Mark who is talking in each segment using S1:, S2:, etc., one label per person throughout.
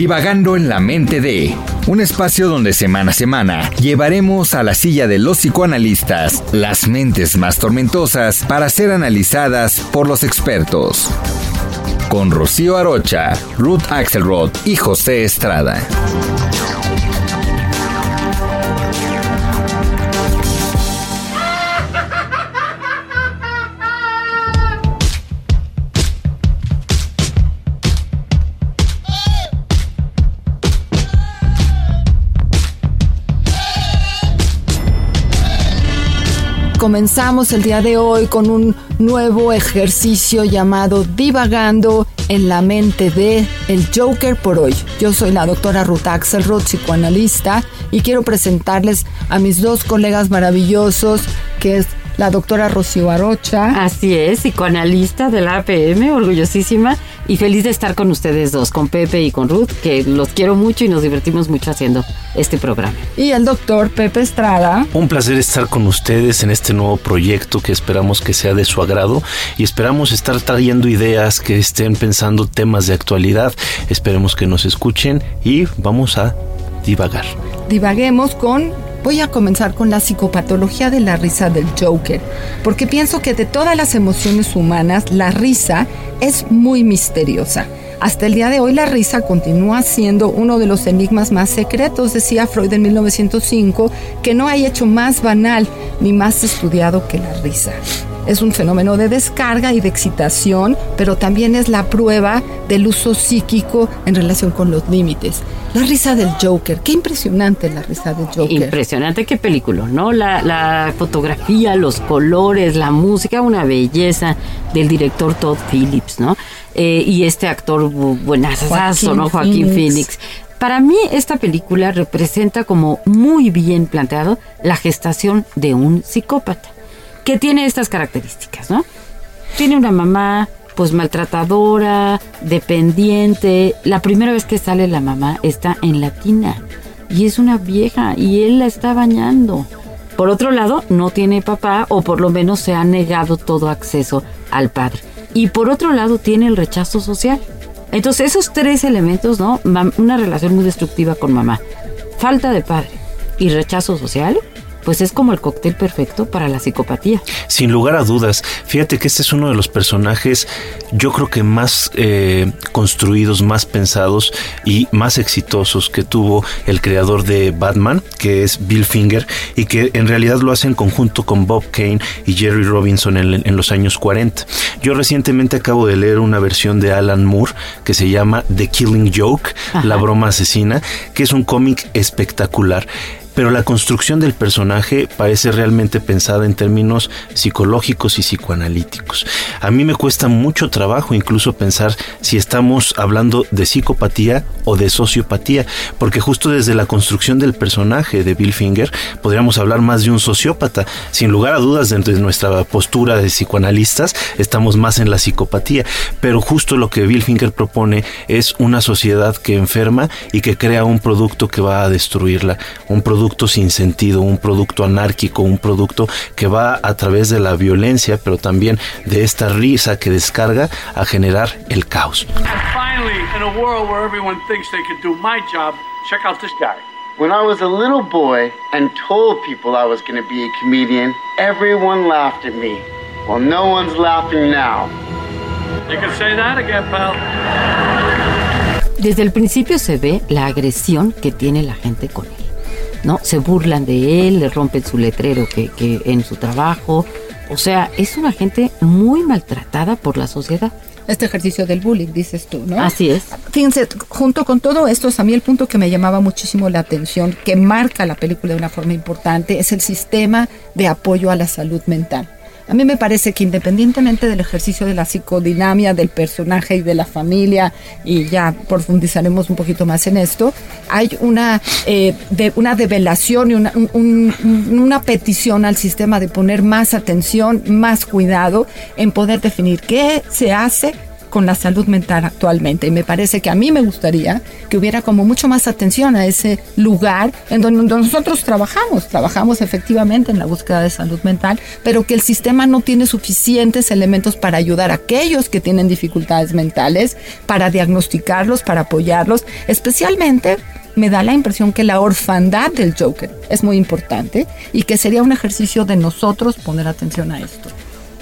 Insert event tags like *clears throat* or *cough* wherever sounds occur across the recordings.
S1: Divagando en la mente de un espacio donde semana a semana llevaremos a la silla de los psicoanalistas las mentes más tormentosas para ser analizadas por los expertos. Con Rocío Arocha, Ruth Axelrod y José Estrada.
S2: Comenzamos el día de hoy con un nuevo ejercicio llamado Divagando en la mente de El Joker por hoy. Yo soy la doctora Ruth Axelrod, psicoanalista, y quiero presentarles a mis dos colegas maravillosos, que es la doctora Rocío Arocha.
S3: Así es, psicoanalista de la APM, orgullosísima y feliz de estar con ustedes dos, con Pepe y con Ruth, que los quiero mucho y nos divertimos mucho haciendo este programa.
S2: Y el doctor Pepe Estrada.
S4: Un placer estar con ustedes en este nuevo proyecto que esperamos que sea de su agrado y esperamos estar trayendo ideas que estén pensando temas de actualidad. Esperemos que nos escuchen y vamos a divagar.
S2: Divaguemos con Voy a comenzar con la psicopatología de la risa del Joker, porque pienso que de todas las emociones humanas, la risa es muy misteriosa. Hasta el día de hoy la risa continúa siendo uno de los enigmas más secretos, decía Freud en 1905, que no hay hecho más banal ni más estudiado que la risa. Es un fenómeno de descarga y de excitación, pero también es la prueba del uso psíquico en relación con los límites. La risa del Joker, qué impresionante la risa del Joker.
S3: Impresionante, qué película, ¿no? La, fotografía, los colores, la música, una belleza del director Todd Phillips, ¿no? Eh, y este actor buenazo, ¿no? Joaquín Phoenix. Para mí esta película representa como muy bien planteado la gestación de un psicópata que tiene estas características, ¿no? Tiene una mamá pues maltratadora, dependiente. La primera vez que sale la mamá está en la tina y es una vieja y él la está bañando. Por otro lado, no tiene papá o por lo menos se ha negado todo acceso al padre. Y por otro lado, tiene el rechazo social. Entonces, esos tres elementos, ¿no? Una relación muy destructiva con mamá, falta de padre y rechazo social, pues es como el cóctel perfecto para la psicopatía.
S4: Sin lugar a dudas, fíjate que este es uno de los personajes, yo creo que más eh, construidos, más pensados y más exitosos que tuvo el creador de Batman, que es Bill Finger, y que en realidad lo hace en conjunto con Bob Kane y Jerry Robinson en, los años 40. Yo recientemente acabo de leer una versión de Alan Moore que se llama The Killing Joke, la broma asesina, que es un cómic espectacular pero la construcción del personaje parece realmente pensada en términos psicológicos y psicoanalíticos. A mí me cuesta mucho trabajo incluso pensar si estamos hablando de psicopatía o de sociopatía, porque justo desde la construcción del personaje de Bill Finger podríamos hablar más de un sociópata. Sin lugar a dudas, dentro de nuestra postura de psicoanalistas, estamos más en la psicopatía, pero justo lo que Bill Finger propone es una sociedad que enferma y que crea un producto que va a destruirla, un producto producto sin sentido, un producto anárquico, un producto que va a través de la violencia, pero también de esta risa que descarga a generar el caos.
S5: When I was a little boy and told people I was going to be a comedian, everyone laughed at me. Well, no one's laughing now.
S6: You can say that again, pal.
S3: Desde el principio se ve la agresión que tiene la gente con él. ¿No? Se burlan de él, le rompen su letrero que, que en su trabajo. O sea, es una gente muy maltratada por la sociedad
S2: este ejercicio del bullying, dices tú, ¿no?
S3: Así es.
S2: Fíjense, junto con todo esto, a mí el punto que me llamaba muchísimo la atención, que marca la película de una forma importante, es el sistema de apoyo a la salud mental. A mí me parece que independientemente del ejercicio de la psicodinamia del personaje y de la familia, y ya profundizaremos un poquito más en esto, hay una, eh, de, una develación y una, una petición al sistema de poner más atención, más cuidado en poder definir qué se hace con la salud mental actualmente. Y me parece que a mí me gustaría que hubiera como mucho más atención a ese lugar en donde, nosotros trabajamos. Trabajamos efectivamente en la búsqueda de salud mental, pero que el sistema no tiene suficientes elementos para ayudar a aquellos que tienen dificultades mentales, para diagnosticarlos, para apoyarlos, especialmente me da la impresión que la orfandad del Joker es muy importante y que sería un ejercicio de nosotros poner atención a esto.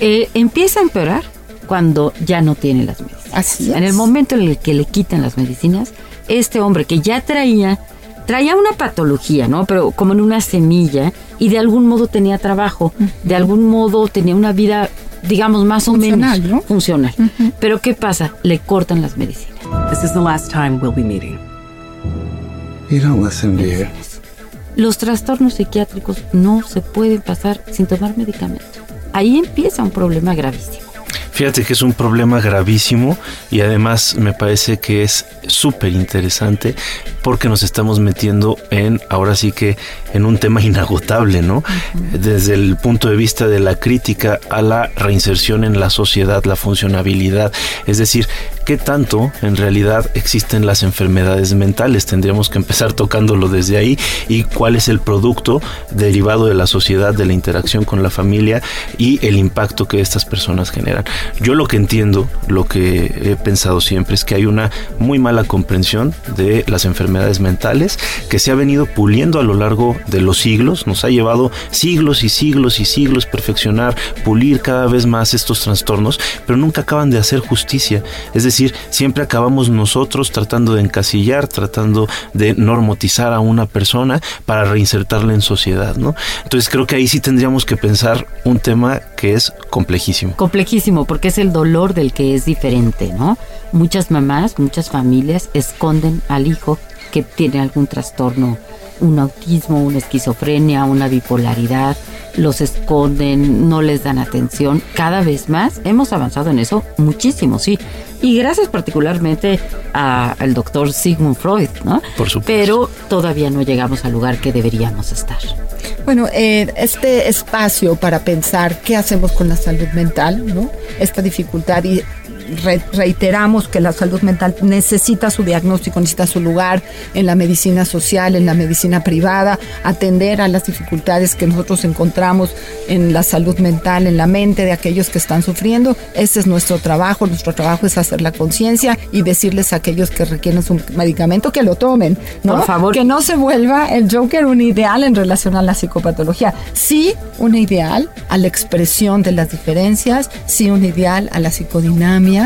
S3: Eh, empieza a empeorar cuando ya no tiene las medicinas.
S2: Así
S3: En el momento en el que le quitan las medicinas, este hombre que ya traía traía una patología, ¿no? Pero como en una semilla y de algún modo tenía trabajo, de algún modo tenía una vida, digamos, más o menos
S2: ¿no?
S3: funcional. Pero ¿qué pasa? Le cortan las medicinas.
S7: This is the last time we'll be meeting.
S5: You don't listen, dear.
S3: Los trastornos psiquiátricos no se pueden pasar sin tomar medicamento. Ahí empieza un problema gravísimo.
S4: Fíjate que es un problema gravísimo y además me parece que es súper interesante porque nos estamos metiendo en, ahora sí que, en un tema *laughs* inagotable, ¿no? Desde el punto de vista de la crítica a la reinserción en la sociedad, la funcionabilidad, es decir, ¿qué tanto en realidad existen las enfermedades mentales? Tendríamos que empezar tocándolo desde ahí y cuál es el producto derivado de la sociedad, de la interacción con la familia y el impacto que estas personas generan. Yo lo que entiendo, lo que he pensado siempre es que hay una muy mala comprensión de las enfermedades mentales que se ha venido puliendo a lo largo de los siglos, nos ha llevado siglos y siglos y siglos perfeccionar, pulir cada vez más estos trastornos, pero nunca acaban de hacer justicia. Es decir, siempre acabamos nosotros tratando de encasillar, tratando de normotizar a una persona para reinsertarla en sociedad, ¿no? Entonces creo que ahí sí tendríamos que pensar un tema que es complejísimo.
S3: Complejísimo, porque es el dolor del que es diferente, ¿no? Muchas mamás, muchas familias esconden al hijo que tiene algún trastorno, un autismo, una esquizofrenia, una bipolaridad, los esconden, no les dan atención. Cada vez más hemos avanzado en eso muchísimo, sí. Y gracias particularmente al doctor Sigmund Freud, ¿no?
S4: Por supuesto.
S3: Pero todavía no llegamos al lugar que deberíamos estar.
S2: Bueno, eh, este espacio para pensar qué hacemos con la salud mental, ¿no? Esta dificultad y re- reiteramos que la salud mental necesita su diagnóstico, necesita su lugar en la medicina social, en la medicina privada, atender a las dificultades que nosotros encontramos en la salud mental, en la mente de aquellos que están sufriendo. Ese es nuestro trabajo, nuestro trabajo es hacer la conciencia y decirles a aquellos que requieren su medicamento que lo tomen, ¿no?
S3: Por favor.
S2: Que no se vuelva el Joker un ideal en relación a la psicopatología. Sí, un ideal a la expresión de las diferencias, sí, un ideal a la psicodinamia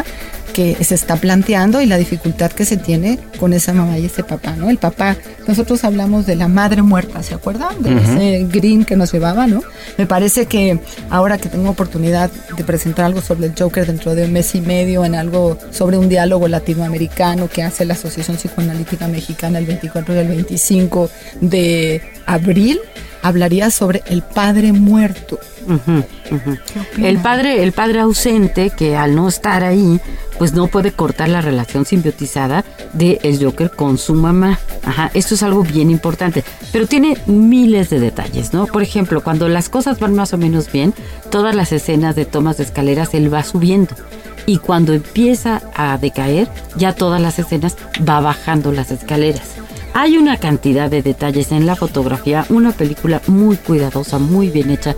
S2: que se está planteando y la dificultad que se tiene con esa mamá y ese papá, ¿no? El papá, nosotros hablamos de la madre muerta, ¿se acuerdan? De ese green que nos llevaba, ¿no? Me parece que ahora que tengo oportunidad de presentar algo sobre el Joker dentro de un mes y medio en algo sobre un diálogo latinoamericano que hace la Asociación Psicoanalítica Mexicana el 24 y el 25 de abril, hablaría sobre el padre muerto.
S3: El padre, el padre ausente que al no estar ahí, pues no puede cortar la relación simbiotizada de el Joker con su mamá. Ajá, esto es algo bien importante, pero tiene miles de detalles, ¿no? Por ejemplo, cuando las cosas van más o menos bien, todas las escenas de tomas de escaleras él va subiendo. Y cuando empieza a decaer, ya todas las escenas va bajando las escaleras. Hay una cantidad de detalles en la fotografía, una película muy cuidadosa, muy bien hecha,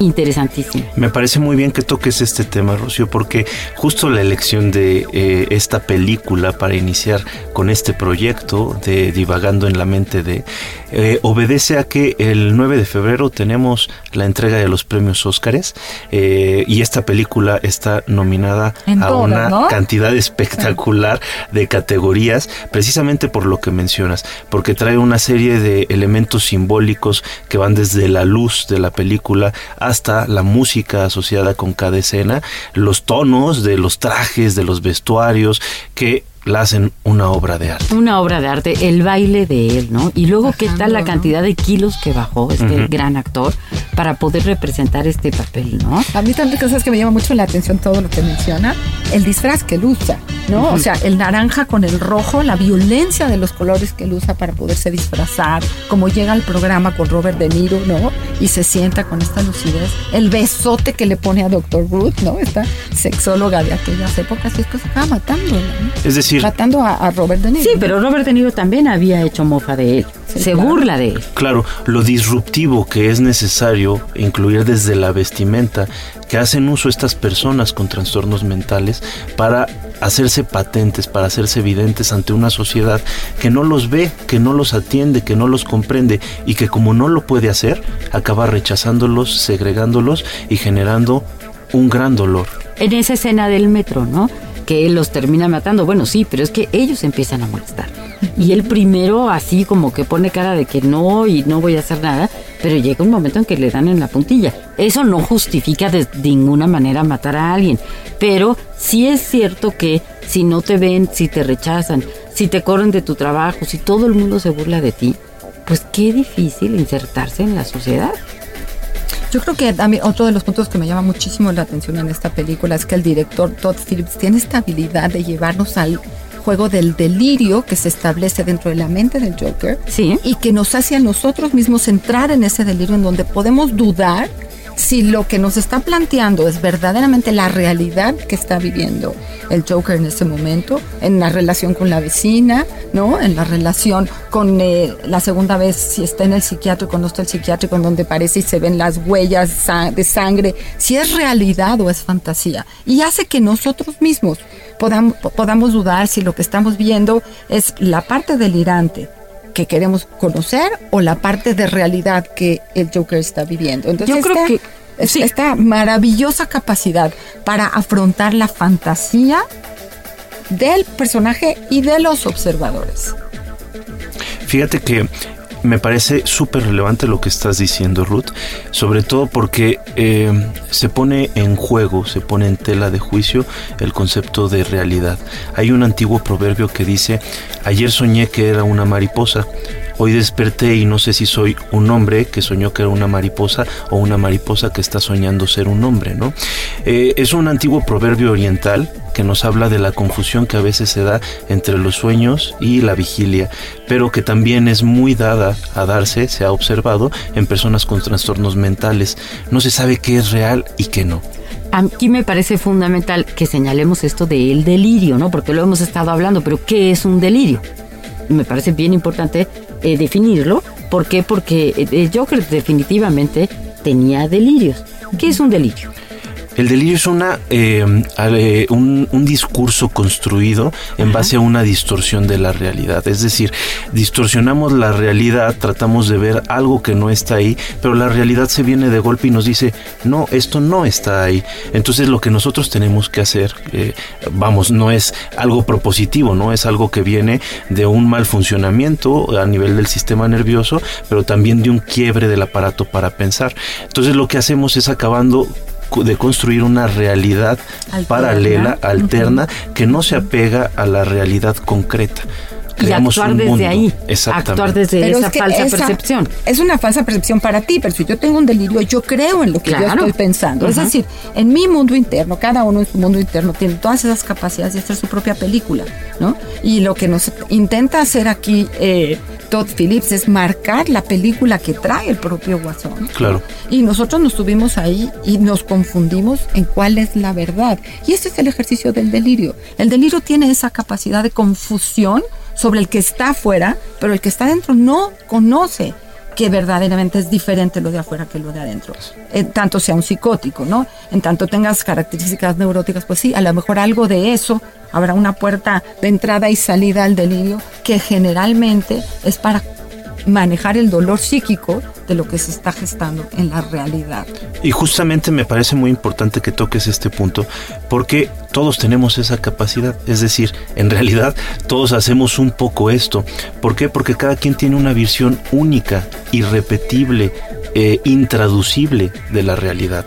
S3: interesantísima.
S4: Me parece muy bien que toques este tema, Rocío, porque justo la elección de eh, esta película para iniciar con este proyecto de Divagando en la mente de eh, obedece a que el 9 de febrero tenemos la entrega de los premios Óscares eh, y esta película está nominada
S2: En
S4: a
S2: todas,
S4: una
S2: ¿no?
S4: cantidad espectacular de categorías, precisamente por lo que mencionas, porque trae una serie de elementos simbólicos que van desde la luz de la película hasta la música asociada con cada escena, los tonos de los trajes, de los vestuarios, que la hacen una obra de arte.
S3: Una obra de arte, el baile de él, ¿no? Y luego, ¿qué tal la cantidad de kilos que bajó este gran actor para poder representar este papel, ¿no?
S2: A mí también cosas que me llama mucho la atención todo lo que menciona, el disfraz que él usa, ¿no? O sea, el naranja con el rojo, la violencia de los colores que él usa para poderse disfrazar, como llega al programa con Robert De Niro, ¿no? Y se sienta con esta lucidez, el besote que le pone a Dr. Ruth, ¿no? Esta sexóloga de aquellas épocas, y es que se acaba matando, ¿no?
S4: Es decir,
S2: Matando a, a Robert De Niro.
S3: Sí, pero Robert De Niro también había hecho mofa de él.
S2: Sí,
S3: se
S2: claro.
S3: burla de él.
S4: Claro, lo disruptivo que es necesario incluir desde la vestimenta que hacen uso estas personas con trastornos mentales para hacerse patentes, para hacerse evidentes ante una sociedad que no los ve, que no los atiende, que no los comprende y que como no lo puede hacer, acaba rechazándolos, segregándolos y generando un gran dolor.
S3: En esa escena del metro, ¿no? Que él los termina matando. Bueno, sí, pero es que ellos empiezan a molestar. Y él primero así como que pone cara de que no y no voy a hacer nada, pero llega un momento en que le dan en la puntilla. Eso no justifica de ninguna manera matar a alguien, pero sí es cierto que si no te ven, si te rechazan, si te corren de tu trabajo, si todo el mundo se burla de ti, pues qué difícil insertarse en la sociedad.
S2: Yo creo que a mí otro de los puntos que me llama muchísimo la atención en esta película es que el director Todd Phillips tiene esta habilidad de llevarnos al juego del delirio que se establece dentro de la mente del Joker
S3: Sí.
S2: y que nos hace a nosotros mismos entrar en ese delirio en donde podemos dudar si lo que nos está planteando es verdaderamente la realidad que está viviendo el Joker en ese momento, en la relación con la vecina, ¿no? En la relación con eh, la segunda vez, si está en el psiquiátrico, no está el psiquiátrico, en donde parece y se ven las huellas de sangre, si es realidad o es fantasía. Y hace que nosotros mismos podamos, podamos dudar si lo que estamos viendo es la parte delirante que queremos conocer o la parte de realidad que el Joker está viviendo. Entonces,
S3: Yo creo
S2: esta-
S3: que-
S2: es-
S3: sí.
S2: esta maravillosa capacidad para afrontar la fantasía del personaje y de los observadores.
S4: Fíjate que me parece súper relevante lo que estás diciendo, Ruth, sobre todo porque eh, se pone en juego, se pone en tela de juicio el concepto de realidad. Hay un antiguo proverbio que dice, ayer soñé que era una mariposa, hoy desperté y no sé si soy un hombre que soñó que era una mariposa o una mariposa que está soñando ser un hombre, ¿no? Eh, es un antiguo proverbio oriental que nos habla de la confusión que a veces se da entre los sueños y la vigilia, pero que también es muy dada a darse, se ha observado, en personas con trastornos mentales. No se sabe qué es real y qué no.
S3: Aquí me parece fundamental que señalemos esto del delirio, ¿no? Porque lo hemos estado hablando, pero ¿qué es un delirio? Me parece bien importante eh, definirlo. ¿Por qué? Porque eh, el Joker definitivamente tenía delirios. ¿Qué es un delirio?
S4: El delirio es una, un, un discurso construido en base a una distorsión de la realidad. Es decir, distorsionamos la realidad, tratamos de ver algo que no está ahí, pero la realidad se viene de golpe y nos dice, no, esto no está ahí. Entonces lo que nosotros tenemos que hacer, eh, vamos, no es algo propositivo, no es algo que viene de un mal funcionamiento a nivel del sistema nervioso, pero también de un quiebre del aparato para pensar. Entonces lo que hacemos es acabando de construir una realidad
S2: Alterna.
S4: paralela, alterna, que no se apega a la realidad concreta.
S3: Y actuar
S4: un
S3: desde
S4: mundo.
S3: ahí.
S4: Exactamente.
S3: Actuar desde
S2: Pero
S3: esa
S2: es que
S3: falsa
S2: esa
S3: percepción.
S2: Es una falsa percepción para ti, pero si yo tengo un delirio, yo creo en lo que yo estoy pensando. Es decir, en mi mundo interno, cada uno en su mundo interno tiene todas esas capacidades de hacer su propia película, ¿no? Y lo que nos intenta hacer aquí eh, Todd Phillips es marcar la película que trae el propio Guasón.
S4: Claro.
S2: Y nosotros nos tuvimos ahí y nos confundimos en cuál es la verdad. Y este es el ejercicio del delirio. El delirio tiene esa capacidad de confusión sobre el que está afuera, pero el que está adentro no conoce que verdaderamente es diferente lo de afuera que lo de adentro. En tanto sea un psicótico, ¿no? En tanto tengas características neuróticas, pues sí, a lo mejor algo de eso habrá una puerta de entrada y salida al delirio que generalmente es para manejar el dolor psíquico de lo que se está gestando en la realidad.
S4: Y justamente me parece muy importante que toques este punto porque todos tenemos esa capacidad. Es decir, en realidad todos hacemos un poco esto. ¿Por qué? Porque cada quien tiene una visión única, irrepetible, eh, intraducible de la realidad.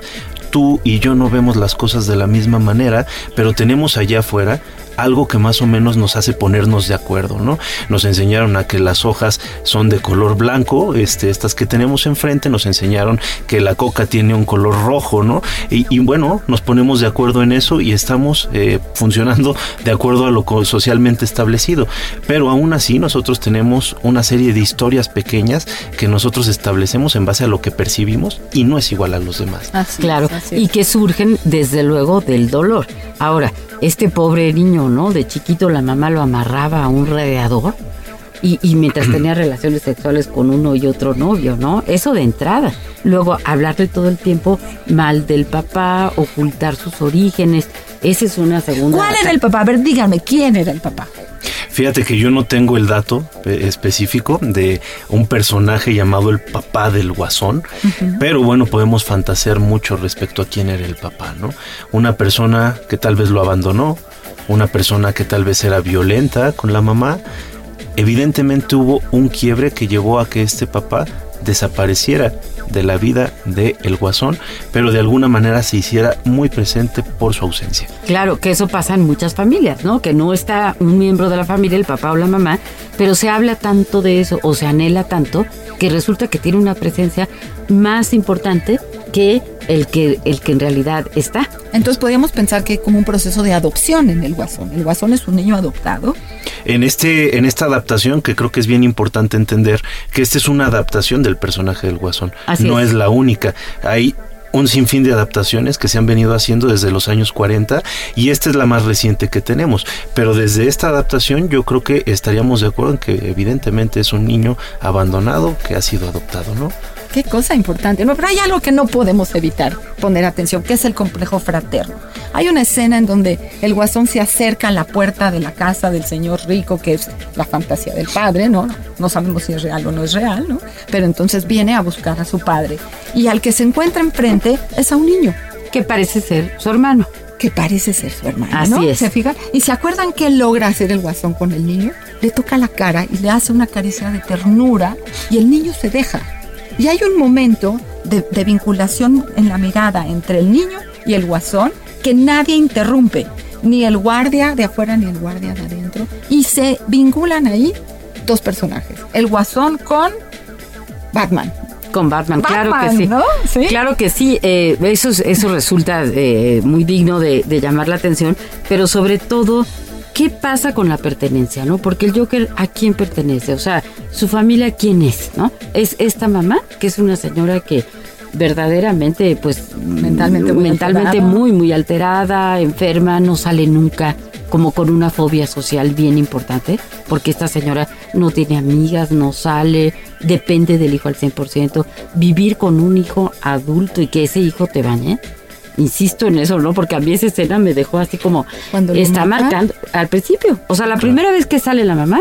S4: Tú y yo no vemos las cosas de la misma manera, pero tenemos allá afuera algo que más o menos nos hace ponernos de acuerdo, ¿no? Nos enseñaron a que las hojas son de color blanco, este, estas que tenemos enfrente, nos enseñaron que la coca tiene un color rojo, ¿no? Y, bueno, nos ponemos de acuerdo en eso y estamos eh, funcionando de acuerdo a lo socialmente establecido. Pero aún así nosotros tenemos una serie de historias pequeñas que nosotros establecemos en base a lo que percibimos y no es igual a los demás.
S3: claro, y que surgen desde luego del dolor. Ahora, este pobre niño, ¿no? De chiquito la mamá lo amarraba a un radiador y, y, mientras *clears throat* tenía relaciones sexuales con uno y otro novio, ¿no? Eso de entrada. Luego, hablarle todo el tiempo mal del papá, ocultar sus orígenes. Esa es una segunda.
S2: ¿Cuál era el papá? A ver, dígame, ¿quién era el papá?
S4: Fíjate que yo no tengo el dato eh, específico de un personaje llamado el papá del guasón, pero bueno, podemos fantasear mucho respecto a quién era el papá, ¿no? Una persona que tal vez lo abandonó, una persona que tal vez era violenta con la mamá. Evidentemente hubo un quiebre que llevó a que este papá desapareciera de la vida de el guasón, pero de alguna manera se hiciera muy presente por su ausencia.
S3: Claro, que eso pasa en muchas familias, ¿no? Que no está un miembro de la familia, el papá o la mamá, pero se habla tanto de eso o se anhela tanto que resulta que tiene una presencia más importante que el que, el que en realidad está.
S2: Entonces podríamos pensar que como un proceso de adopción en el guasón. El guasón es un niño adoptado.
S4: En, este, en esta adaptación, que creo que es bien importante entender que esta es una adaptación del personaje del guasón. no es. la única. Hay un sinfín de adaptaciones que se han venido haciendo desde los años 40 y esta es la más reciente que tenemos. Pero desde esta adaptación yo creo que estaríamos de acuerdo en que evidentemente es un niño abandonado que ha sido adoptado, ¿no?
S2: Qué cosa importante. pero hay algo que no podemos evitar poner atención, que es el complejo fraterno. Hay una escena en donde el guasón se acerca a la puerta de la casa del señor rico, que es la fantasía del padre, ¿no? No sabemos si es real o no es real, ¿no? Pero entonces viene a buscar a su padre. Y al que se encuentra enfrente es a un niño.
S3: Que parece ser su hermano.
S2: Que parece ser su hermano.
S3: Así es.
S2: ¿Se fijan? ¿Y se acuerdan qué logra hacer el guasón con el niño? Le toca la cara y le hace una caricia de ternura y el niño se deja y hay un momento de, vinculación en la mirada entre el niño y el guasón que nadie interrumpe, ni el guardia de afuera ni el guardia de adentro. Y se vinculan ahí dos personajes, el guasón con Batman.
S3: Con Batman, claro que sí.
S2: ¿no?
S3: Claro que sí, eh, eso, eso resulta eh, muy digno de, de llamar la atención, pero sobre todo ¿qué pasa con la pertenencia, no? Porque el Joker, ¿a quién pertenece? O sea, su familia, ¿quién es, no? Es esta mamá, que es una señora que verdaderamente, pues, mentalmente, muy, mentalmente muy, muy alterada, enferma, no sale nunca, como con una fobia social bien importante, porque esta señora no tiene amigas, no sale, depende del hijo al 100%, vivir con un hijo adulto y que ese hijo te bañe, insisto en eso, ¿no? Porque a mí esa escena me dejó así como Cuando está marcando al principio. O sea, la primera vez que sale la mamá,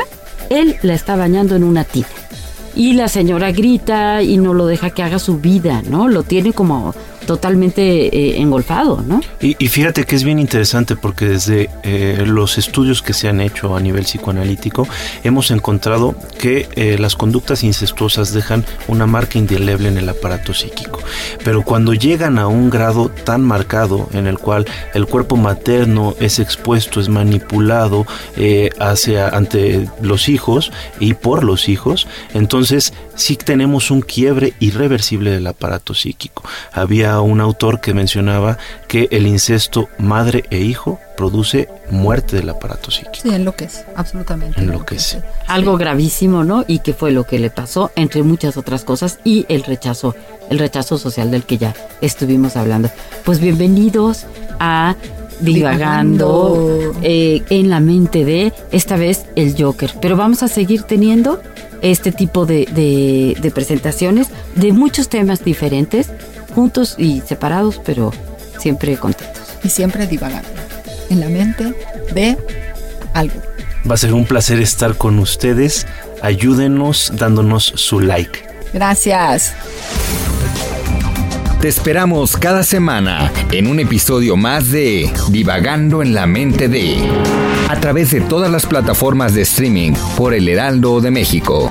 S3: él la está bañando en una tina. Y la señora grita y no lo deja que haga su vida, ¿no? Lo tiene como totalmente eh, engolfado, ¿no?
S4: Y, fíjate que es bien interesante porque desde eh, los estudios que se han hecho a nivel psicoanalítico hemos encontrado que eh, las conductas incestuosas dejan una marca indeleble en el aparato psíquico. Pero cuando llegan a un grado tan marcado en el cual el cuerpo materno es expuesto, es manipulado hacia ante los hijos y por los hijos, entonces sí tenemos un quiebre irreversible del aparato psíquico. Había un autor que mencionaba que el incesto madre e hijo produce muerte del aparato psíquico.
S2: Sí, enloquece, absolutamente.
S4: Enloquece.
S3: Algo gravísimo, ¿no? Y que fue lo que le pasó, entre muchas otras cosas, y el rechazo, el rechazo social del que ya estuvimos hablando. Pues bienvenidos a divagando, eh, en la mente de esta vez el Joker. Pero vamos a seguir teniendo este tipo de, de presentaciones de muchos temas diferentes juntos y separados, pero siempre contentos.
S2: Y siempre divagando en la mente de algo.
S4: Va a ser un placer estar con ustedes. Ayúdenos dándonos su like.
S2: Gracias.
S1: Te esperamos cada semana en un episodio más de Divagando en la mente de a través de todas las plataformas de streaming por El Heraldo de México.